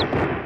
you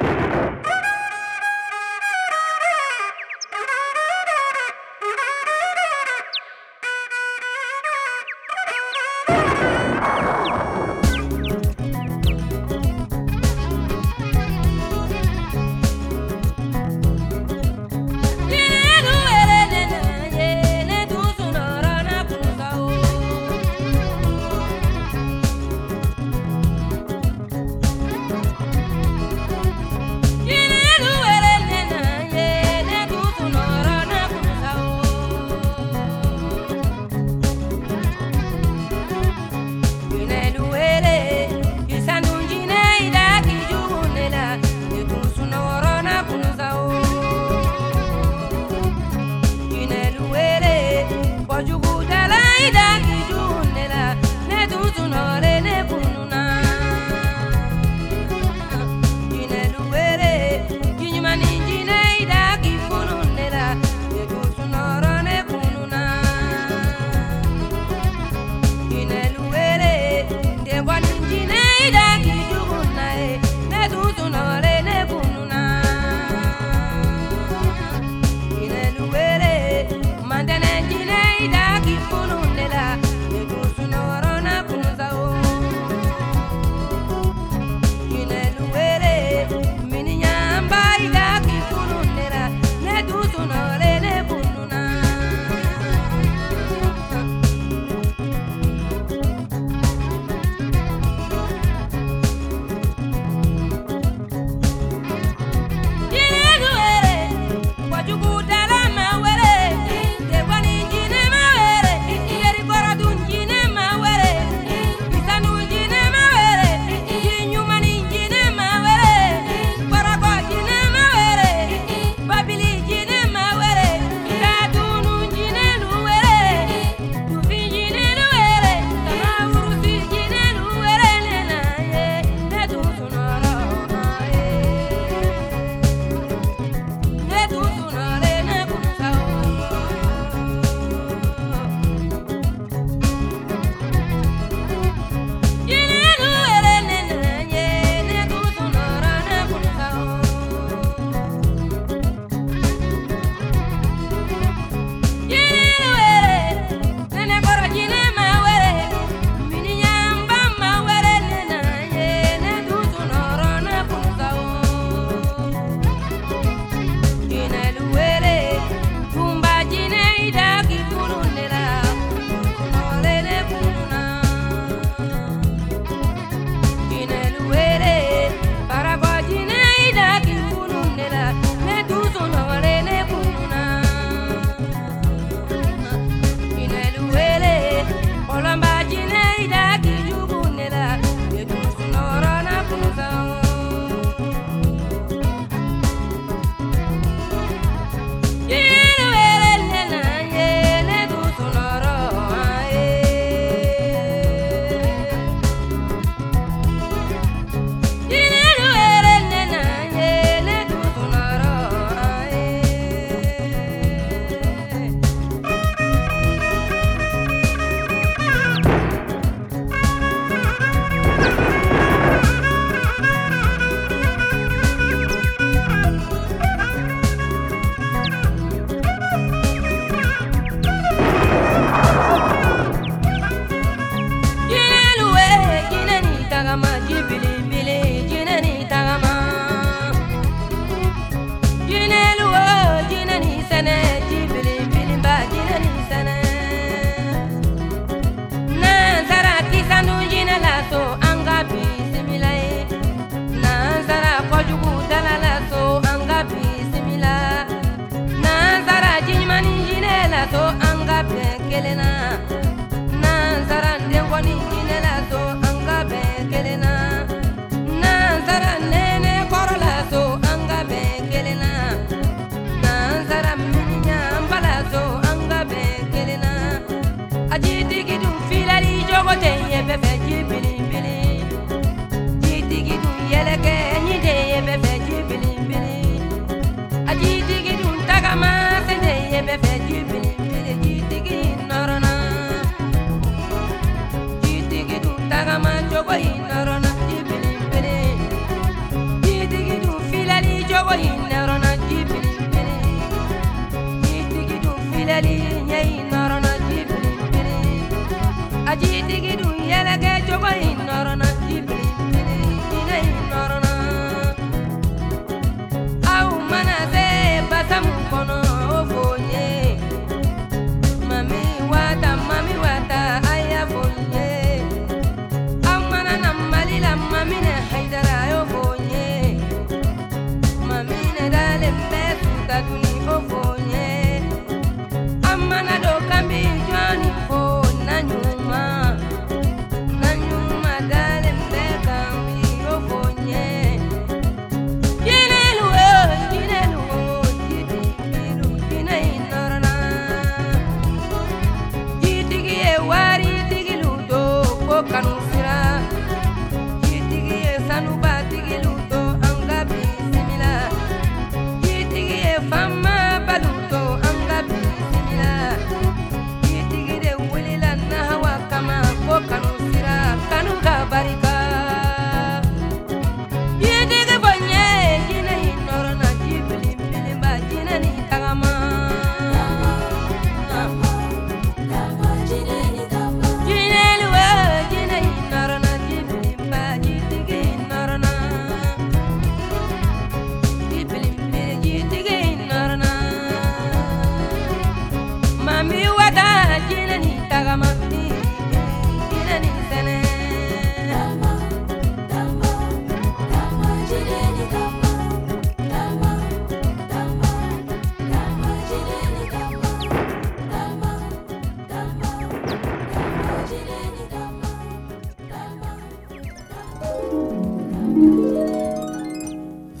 aji dun yɛlɛkɛ cogo in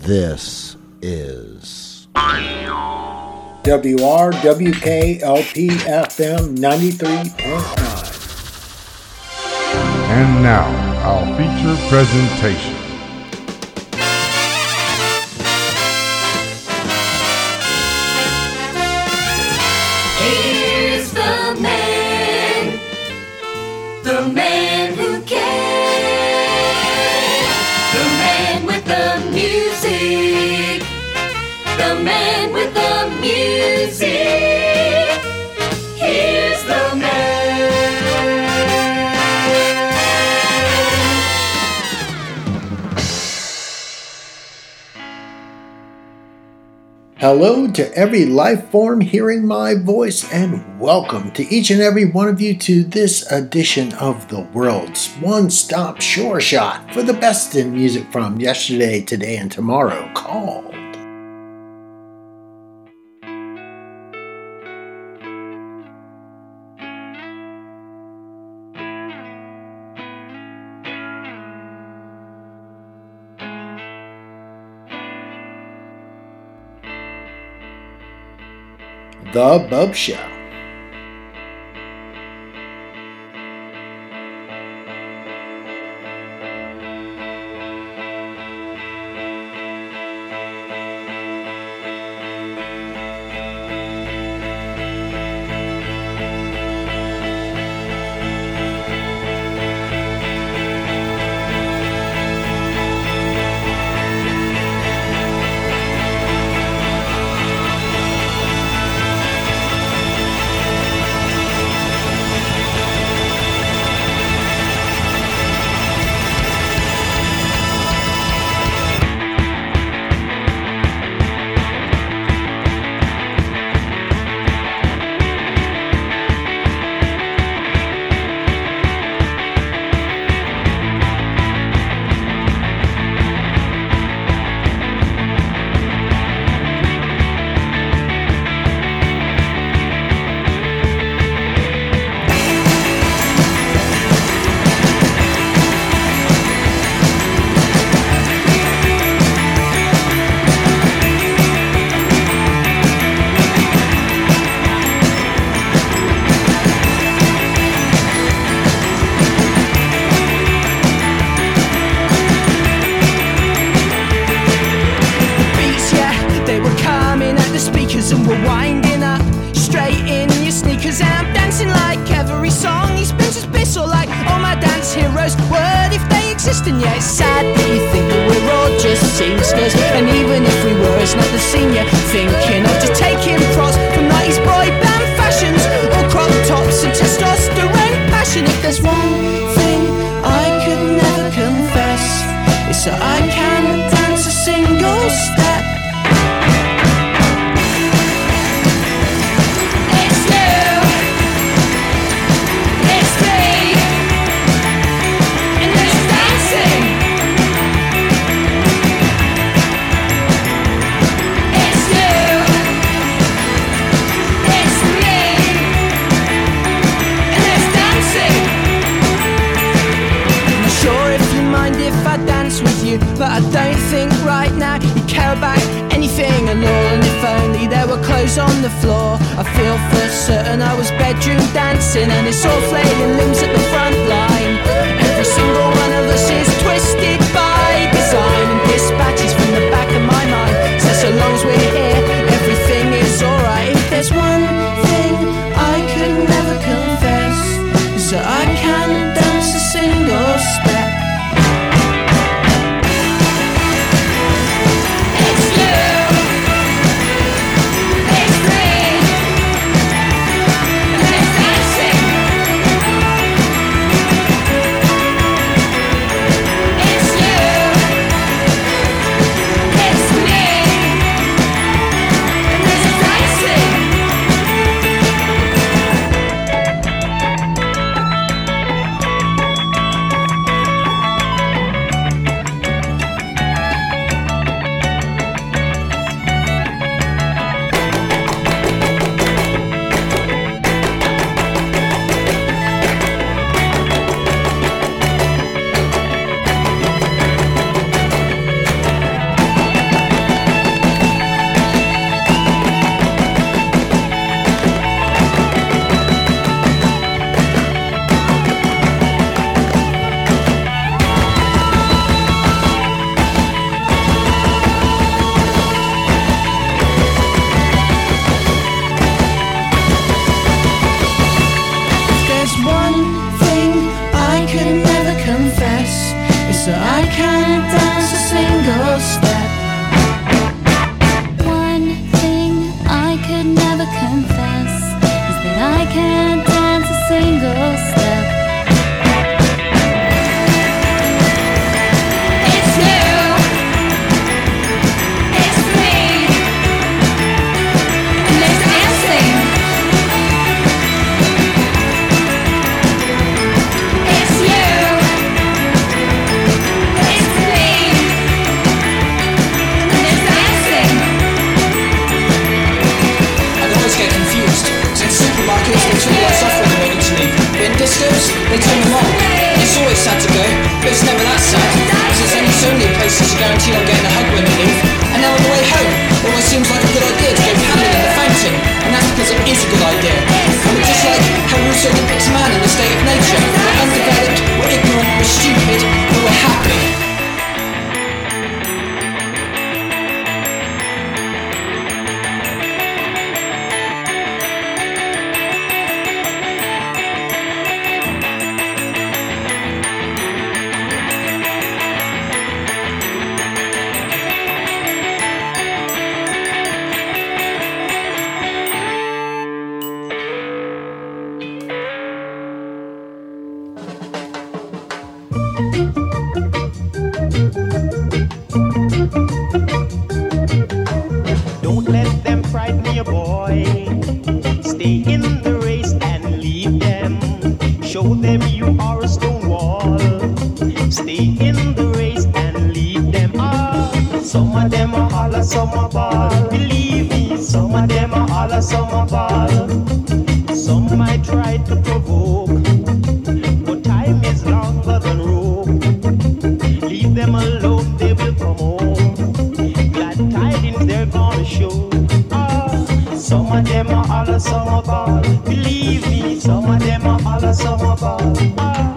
This is WRWKLPFM 93.9. And now, our feature presentation. Hello to every life form hearing my voice, and welcome to each and every one of you to this edition of the world's one stop sure shot for the best in music from yesterday, today, and tomorrow. Call The Bopst Show. summer ball. Believe me, some of them are all a summer ball. Some might try to provoke, but time is longer than rope. Leave them alone, they will come home. Glad tidings they're gonna show. Ah, some of them are all a summer ball. Believe me, some of them are all a summer ball. Ah,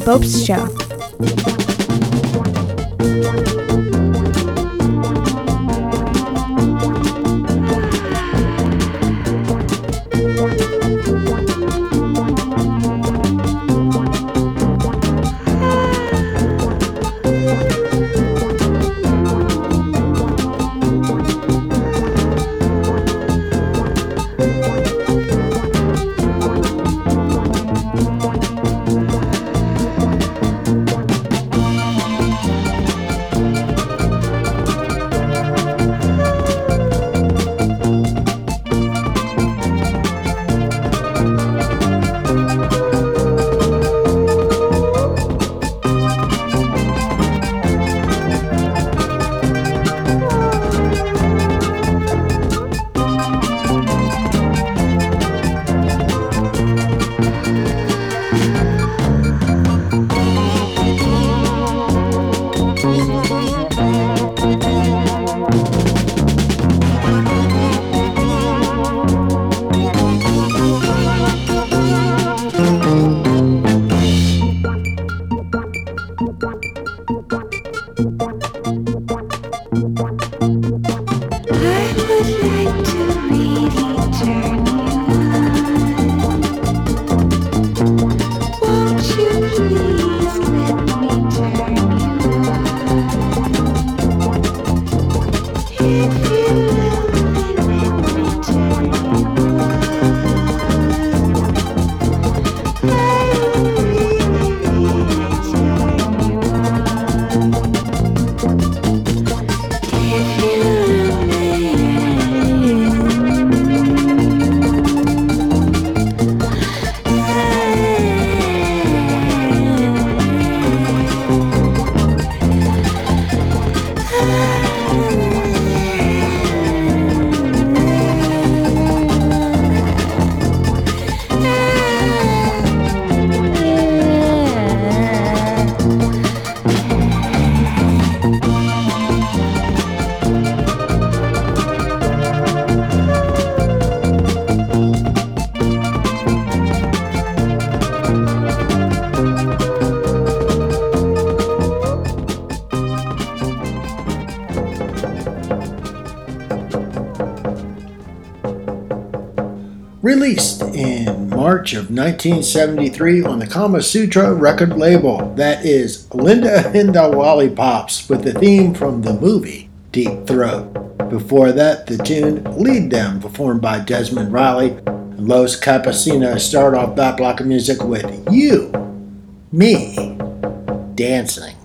The Bopst Show. March of 1973 on the Kama Sutra record label. That is Linda and the Lollipops with the theme from the movie Deep Throat. Before that, the tune Lead Them, performed by Desmond Riley. And Los Campesinos start off that block of music with You, Me, Dancing.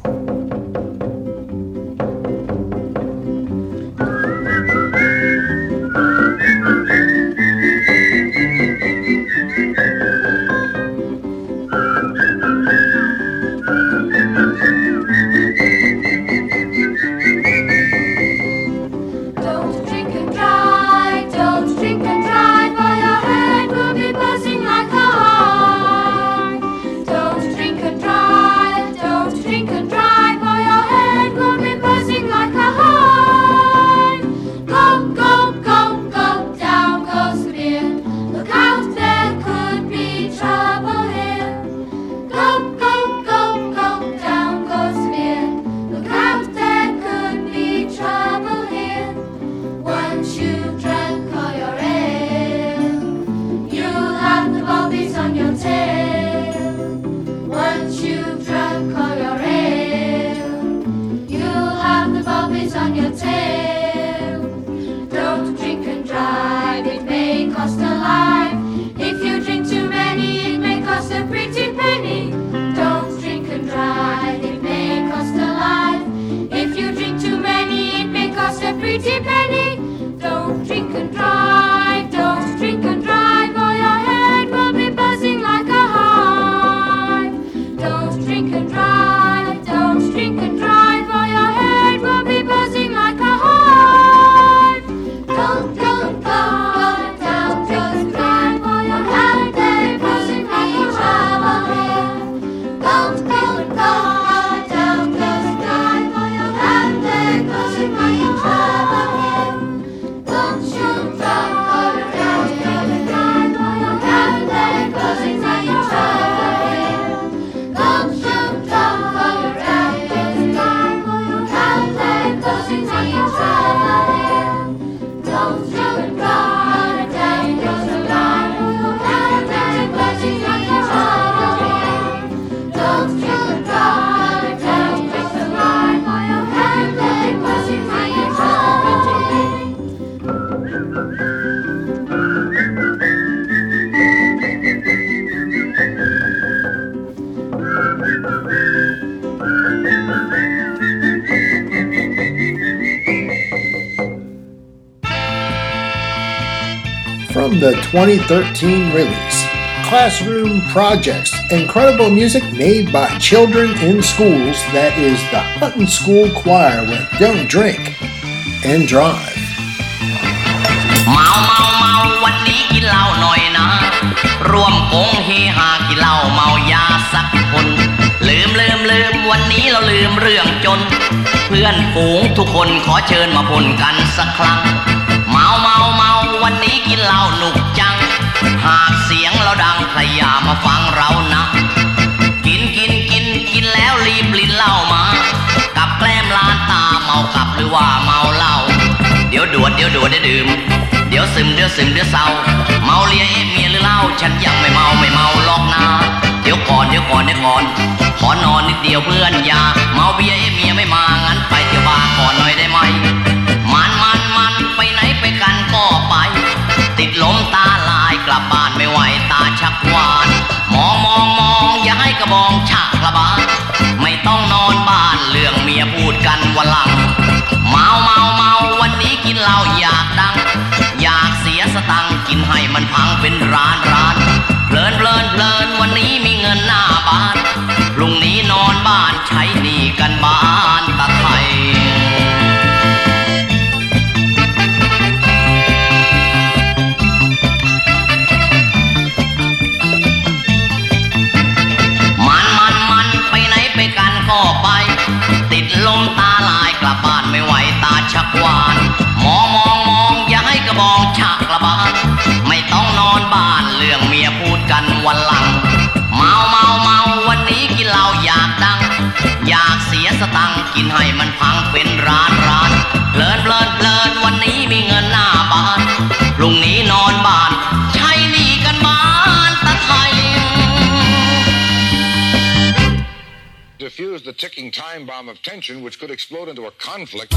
2013 release. Classroom Projects, incredible music made by children in schools. That is the Hutton School Choir with Don't Drink and Drive. เมาเมาเมาวันนี้กินเหล้าหน่อยนะ รวมโกงเฮฮากินเหล้าเมายาสักคน ลืมลืมลืมวันนี้เราลืมเรื่องจน เพื่อนฝูงทุกคนขอเชิญมาพนกันสักครั้ง วันนี้กินเหล้าหนุกจัง หากเสียงเราดังใครอย่ามาฟังเรานะ กินกินกินกินแล้วรีบลิ้นเหล้ามา กับแกล้มล้านตาเมากับหรือว่าเมาเหล้า เดี๋ยวดวดเดี๋ยวดวดเดี๋ยวดื่ม เดี๋ยวซึมเดี๋ยวซึมเดี๋ยวเศร้า เมาเลียเอะเมียหรือเหล้าฉันยังไม่เมาไม่เมาหรอกนะ เดี๋ยวก่อนเดี๋ยวก่อนเดี๋ยวก่อน ขอนอนนิดเดียวเพื่อนยา เมาเบียร์เอะเมียไม่มางั้นไป พูดกันวันหลัง เมาเมาเมาวันนี้กินเหล้าอยากดัง อยากเสียสตังค์กินให้มันพังเป็นร้านร้านเพลินเพลินเพลิน ticking time bomb of tension which could explode into a conflict.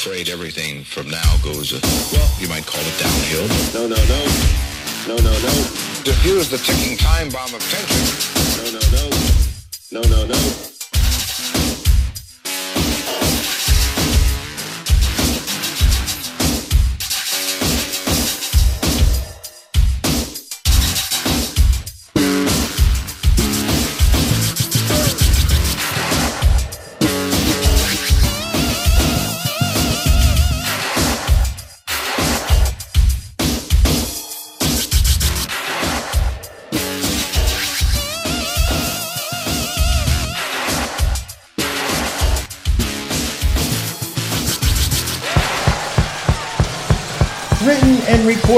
Afraid everything from now goes, uh, well, you might call it downhill. No, no, no. No, no, no. Diffuse the ticking time bomb of tension. No, no, no. No, no, no.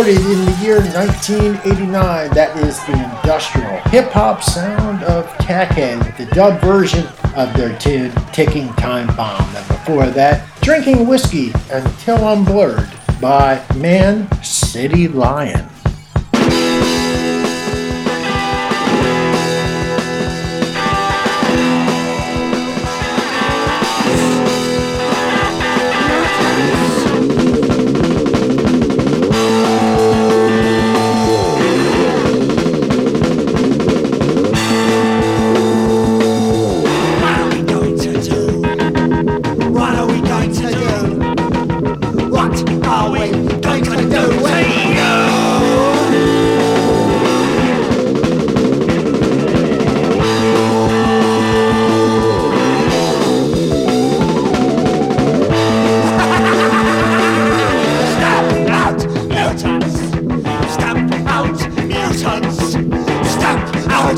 Recorded in the year 1989, that is the industrial hip hop sound of Tackhead the dub version of their tune Ticking Time Bomb. And before that, Drinking Whiskey Until I'm Blurred by Man City Lion.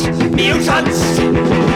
mutants.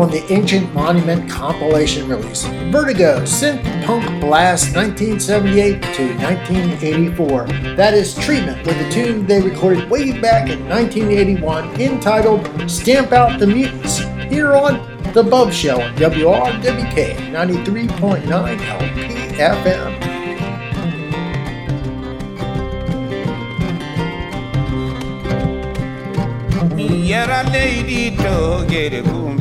On the Ancient Monument compilation release, Vertigo Synth Punk Blast 1978 to 1984. That is Treatment with a tune they recorded way back in 1981 entitled Stamp Out the Mutants here on The Bopst Show on WRWK 93.9 LPFM. Yara lady to get a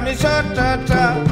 bornata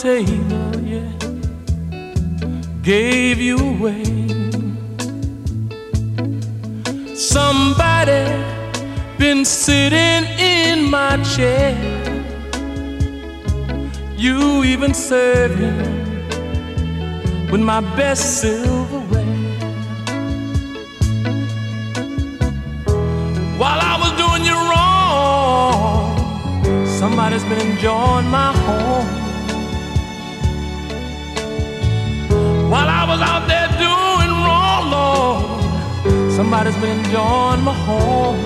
yeah. Gave you away. Somebody been sitting in my chair. You even served him with my best silverware. While I was doing you wrong, somebody's been enjoying my home. Out there doing wrong, Lord, somebody's been enjoying my home.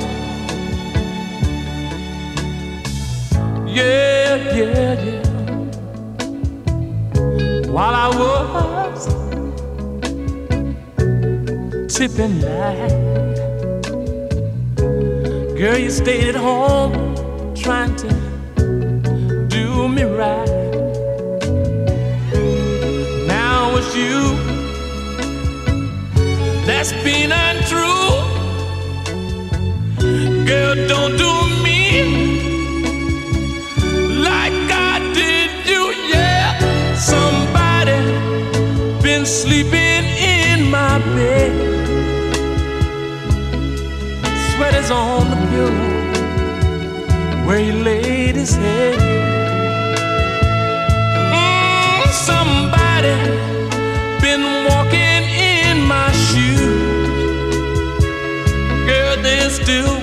Yeah, yeah, yeah. While I was tipping light. Girl, you stayed at home trying to that's been untrue. Girl, don't do me like I did you, yeah. Somebody been sleeping in my bed sweat is on the pillow where he laid his head. Girl,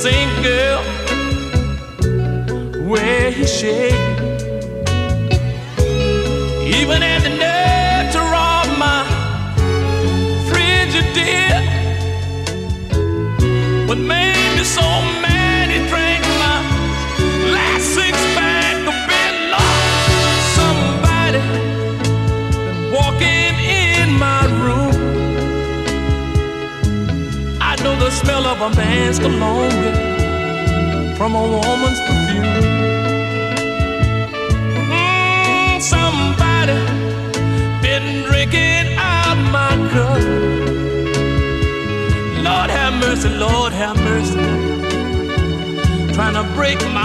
sink, girl, break my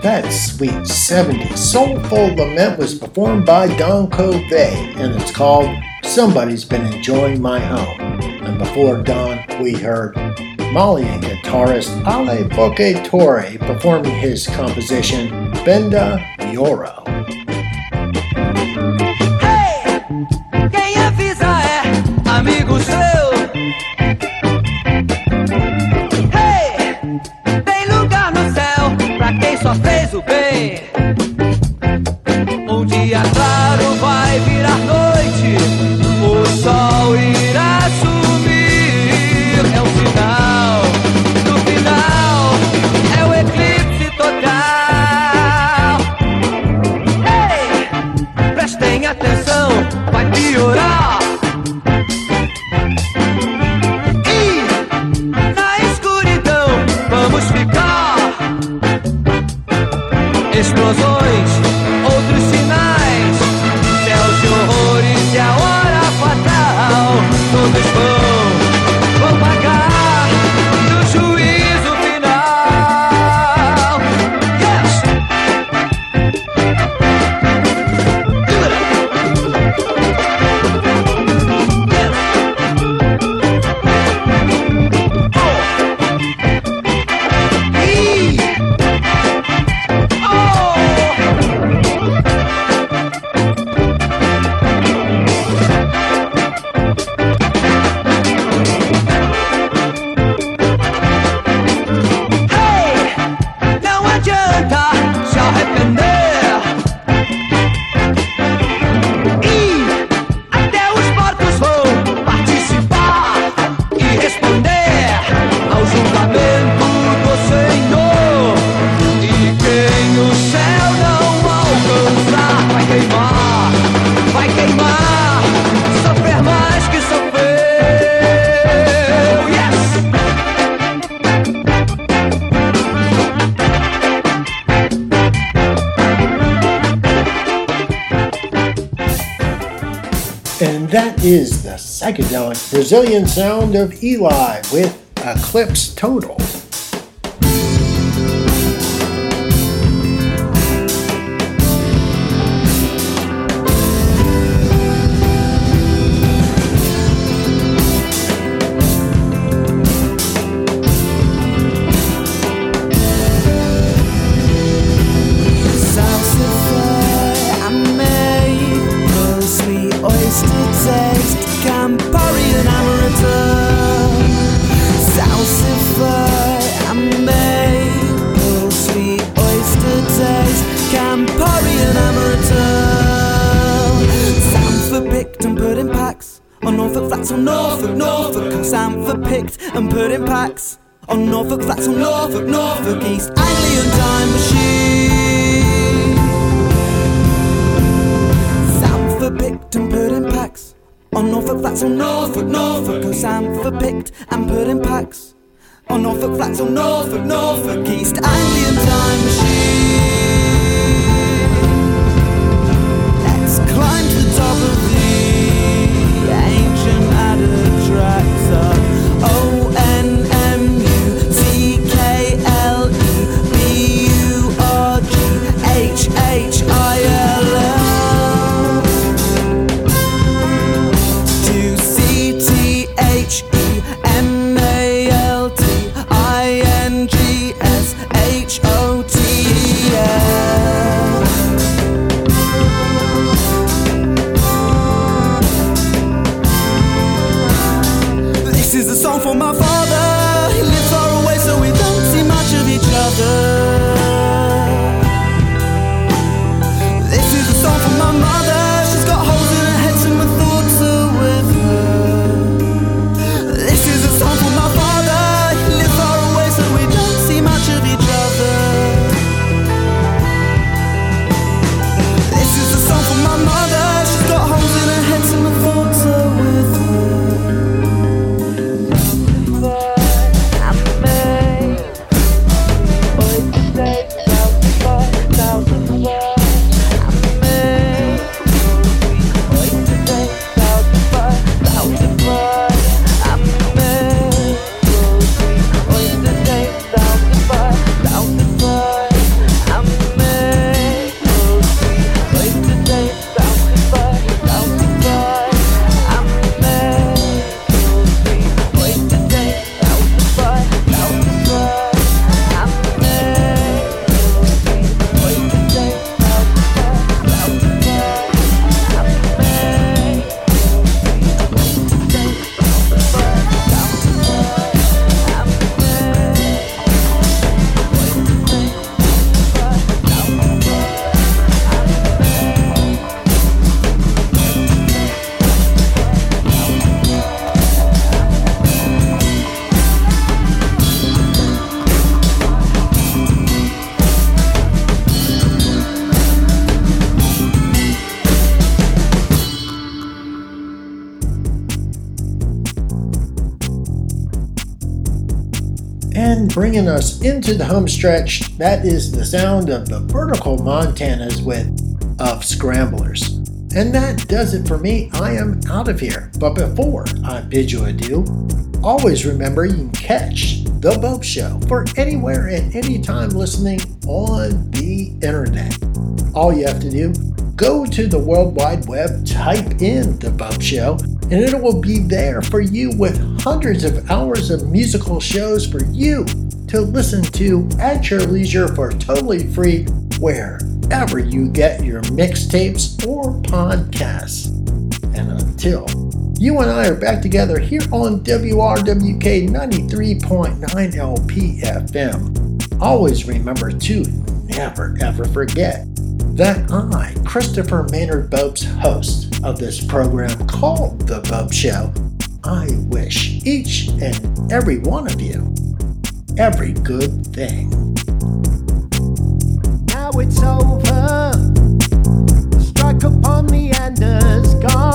That Sweet 70 Soulful Lament was performed by Don Covay and it's called Somebody's Been Enjoying My Home. And before Don, we heard Malian guitarist Ali Farka Touré performing his composition Benda Yoro. Hey! Quem avisa é amigo seu. Brazilian Sound of Ely with Eclipse Total. Norfolk, i'm for picked and put in packs. On Norfolk flats, on Norfolk, Norfolk, East Anglian time machine. Bringing us into the home stretch, that is the sound of the vertical Montanas with Of Scramblers. And that does it for me. I am out of here. But before I bid you adieu, always remember you can catch The Bopst Show for anywhere and anytime listening on the internet. All you have to do, go to the World Wide Web, type in The Bopst Show, and it will be there for you with hundreds of hours of musical shows for you to listen to at your leisure for totally free wherever you get your mixtapes or podcasts. And until you and I are back together here on WRWK 93.9 LP FM, always remember to never ever forget that I, Christopher Maynard Bopst, host of this program called The Bopst Show, I wish each and every one of you every good thing. Now it's over. Strike upon meanders gone.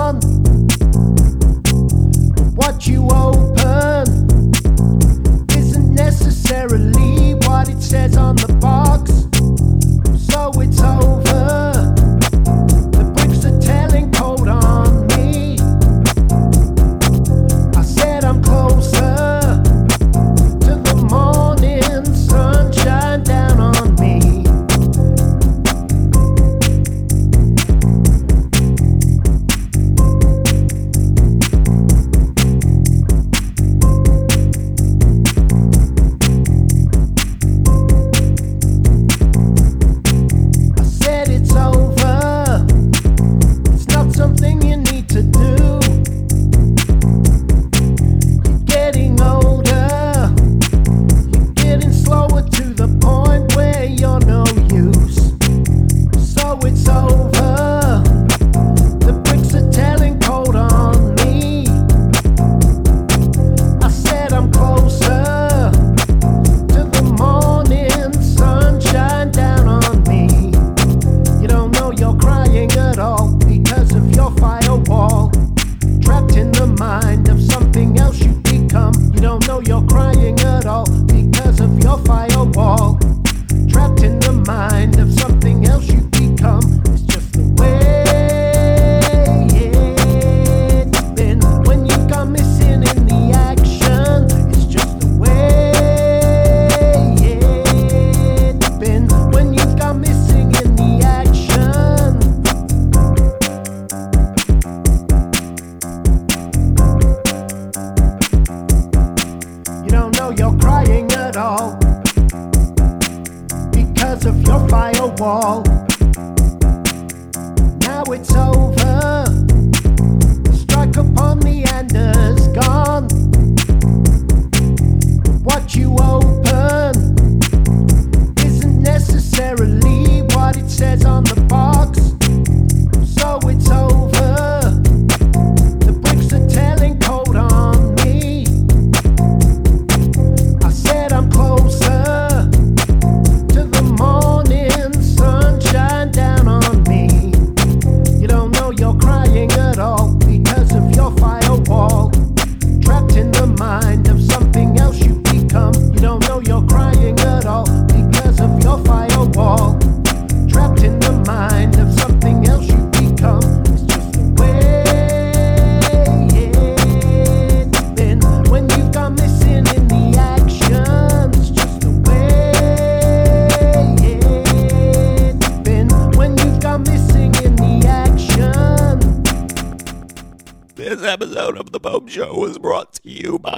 Episode of The Bopst Show was brought to you by.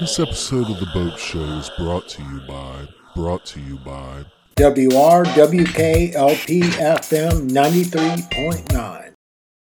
This episode of The Bopst Show is brought to you by, brought to you by WRWK LP FM 93.9.